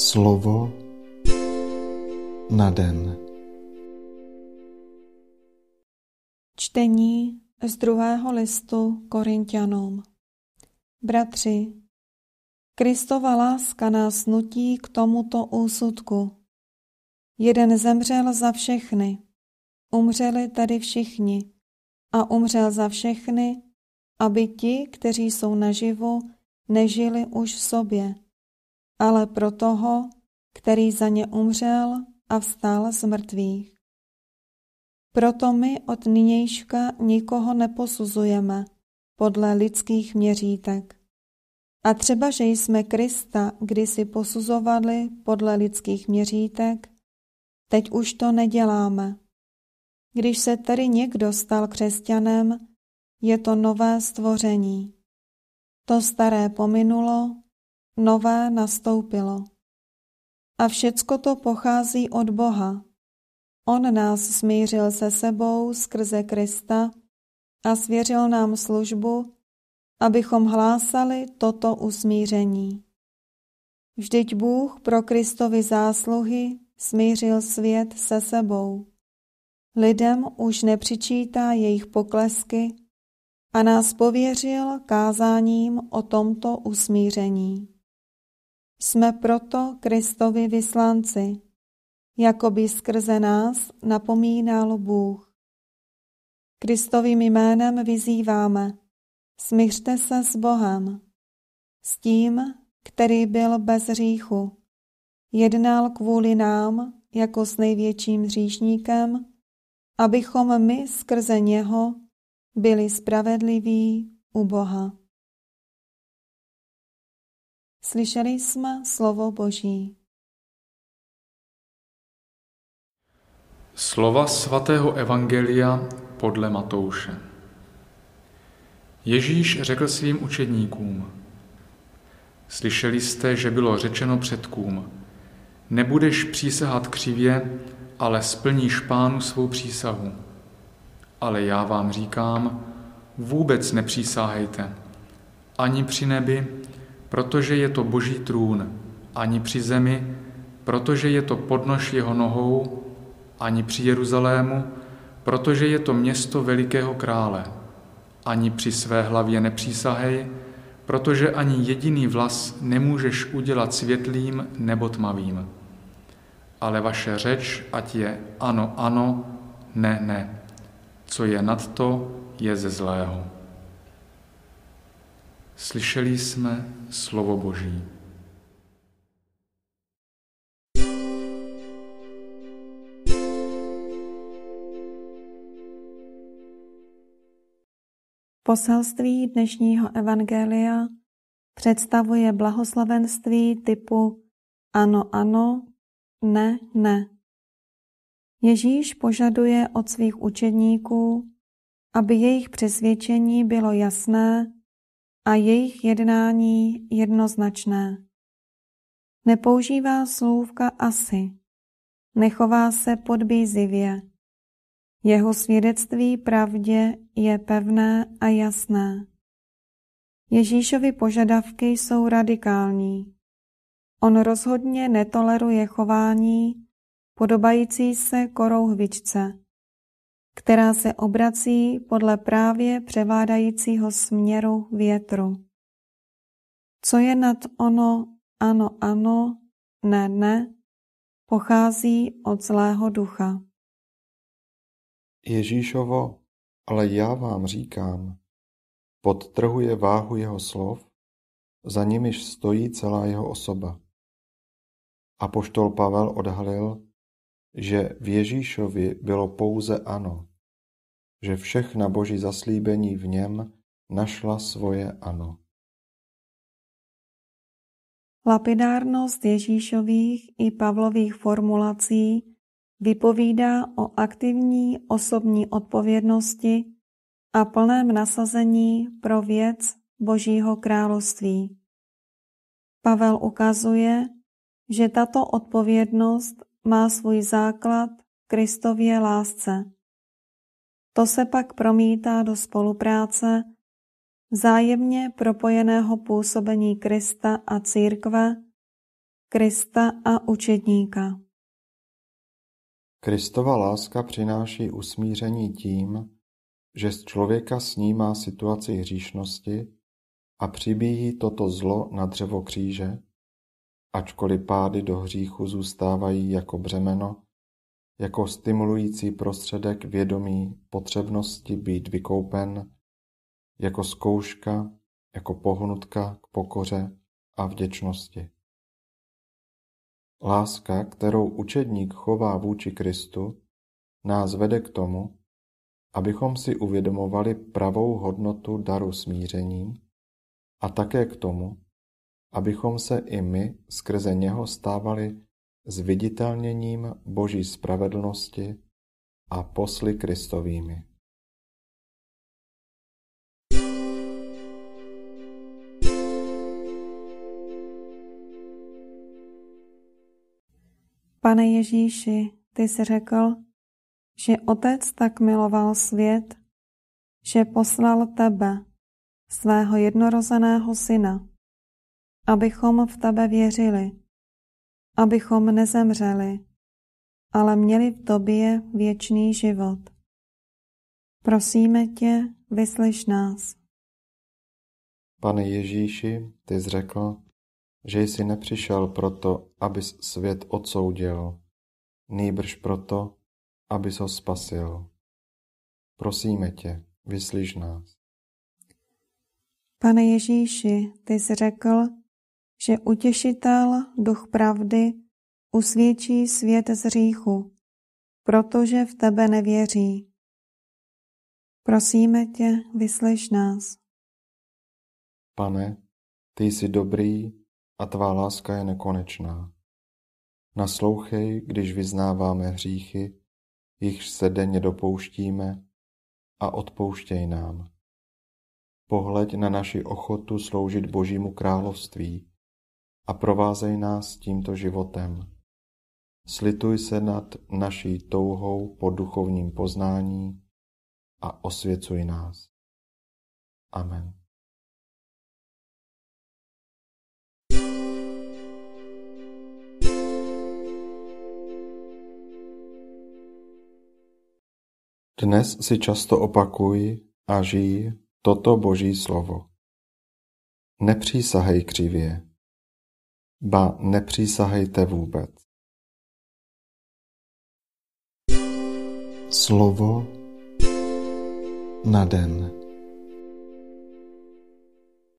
Slovo na den. Čtení z druhého listu Korintianům. Bratři, Kristova láska nás nutí k tomuto úsudku. Jeden zemřel za všechny, umřeli tady všichni a umřel za všechny, aby ti, kteří jsou naživu, nežili už v sobě, ale pro toho, který za ně umřel a vstal z mrtvých. Proto my od nynějška nikoho neposuzujeme podle lidských měřítek. A třeba, že jsme Krista kdysi posuzovali podle lidských měřítek, teď už to neděláme. Když se tedy někdo stal křesťanem, je to nové stvoření. To staré pominulo, nové nastoupilo. A všecko to pochází od Boha. On nás smířil se sebou skrze Krista a svěřil nám službu, abychom hlásali toto usmíření. Vždyť Bůh pro Kristovi zásluhy smířil svět se sebou. Lidem už nepřičítá jejich poklesky a nás pověřil kázáním o tomto usmíření. Jsme proto Kristovi vyslanci, jako by skrze nás napomínal Bůh. Kristovým jménem vyzýváme, smířte se s Bohem, s tím, který byl bez hříchu, jednal kvůli nám jako s největším hříšníkem, abychom my skrze něho byli spravedliví u Boha. Slyšeli jsme slovo Boží. Slova svatého Evangelia podle Matouše. Ježíš řekl svým učedníkům, slyšeli jste, že bylo řečeno předkům, nebudeš přísahat křivě, ale splníš pánu svou přísahu. Ale já vám říkám, vůbec nepřísáhejte, ani při nebi, protože je to boží trůn, ani při zemi, protože je to podnož jeho nohou, ani při Jeruzalému, protože je to město velikého krále. Ani při své hlavě nepřísahej, protože ani jediný vlas nemůžeš udělat světlým nebo tmavým. Ale vaše řeč, ať je ano, ano, ne, ne. Co je nad to, je ze zlého. Slyšeli jsme slovo Boží. Poselství dnešního evangelia představuje blahoslavenství typu ano, ano, ne, ne. Ježíš požaduje od svých učedníků, aby jejich přesvědčení bylo jasné a jejich jednání jednoznačné. Nepoužívá slůvka asi, nechová se podbízivě. Jeho svědectví pravdě je pevné a jasné. Ježíšovi požadavky jsou radikální. On rozhodně netoleruje chování podobající se korouhvičce, která se obrací podle právě převládajícího směru větru. Co je nad ono ano, ano, ne, ne, pochází od zlého ducha. Ježíšovo, ale já vám říkám, podtrhuje váhu jeho slov, za nimiž stojí celá jeho osoba. A poštol Pavel odhalil, že v Ježíšovi bylo pouze ano, že všechna boží zaslíbení v něm našla svoje ano. Lapidárnost Ježíšových i Pavlových formulací vypovídá o aktivní osobní odpovědnosti a plném nasazení pro věc Božího království. Pavel ukazuje, že tato odpovědnost má svůj základ v Kristově lásce. To se pak promítá do spolupráce vzájemně propojeného působení Krista a církve Krista a učedníka. Kristova láska přináší usmíření tím, že z člověka snímá situaci hříšnosti a přibíjí toto zlo na dřevo kříže, ačkoliv pády do hříchu zůstávají jako břemeno, jako stimulující prostředek vědomí potřebnosti být vykoupen, jako zkouška, jako pohnutka k pokoře a vděčnosti. Láska, kterou učedník chová vůči Kristu, nás vede k tomu, abychom si uvědomovali pravou hodnotu daru smíření a také k tomu, abychom se i my skrze něho stávali zviditelněním Boží spravedlnosti a posly Kristovými. Pane Ježíši, ty jsi řekl, že Otec tak miloval svět, že poslal tebe, svého jednorozeného syna, abychom v tebe věřili, abychom nezemřeli, ale měli v tobě věčný život. Prosíme tě, vyslyš nás. Pane Ježíši, ty jsi řekl, že jsi nepřišel proto, abys svět odsoudil, nýbrž proto, abys ho spasil. Prosíme tě, vyslyš nás. Pane Ježíši, ty jsi řekl, že utěšitel, duch pravdy, usvědčí svět z hříchu, protože v tebe nevěří. Prosíme tě, vyslyš nás. Pane, ty jsi dobrý a tvá láska je nekonečná. Naslouchej, když vyznáváme hříchy, jichž se denně dopouštíme, a odpouštěj nám. Pohleď na naši ochotu sloužit Božímu království a provázej nás tímto životem. Slituj se nad naší touhou po duchovním poznání a osvěcuj nás. Amen. Dnes si často opakuj a žij toto Boží slovo. Nepřísahej křivě, ba nepřísahejte vůbec. Slovo na den.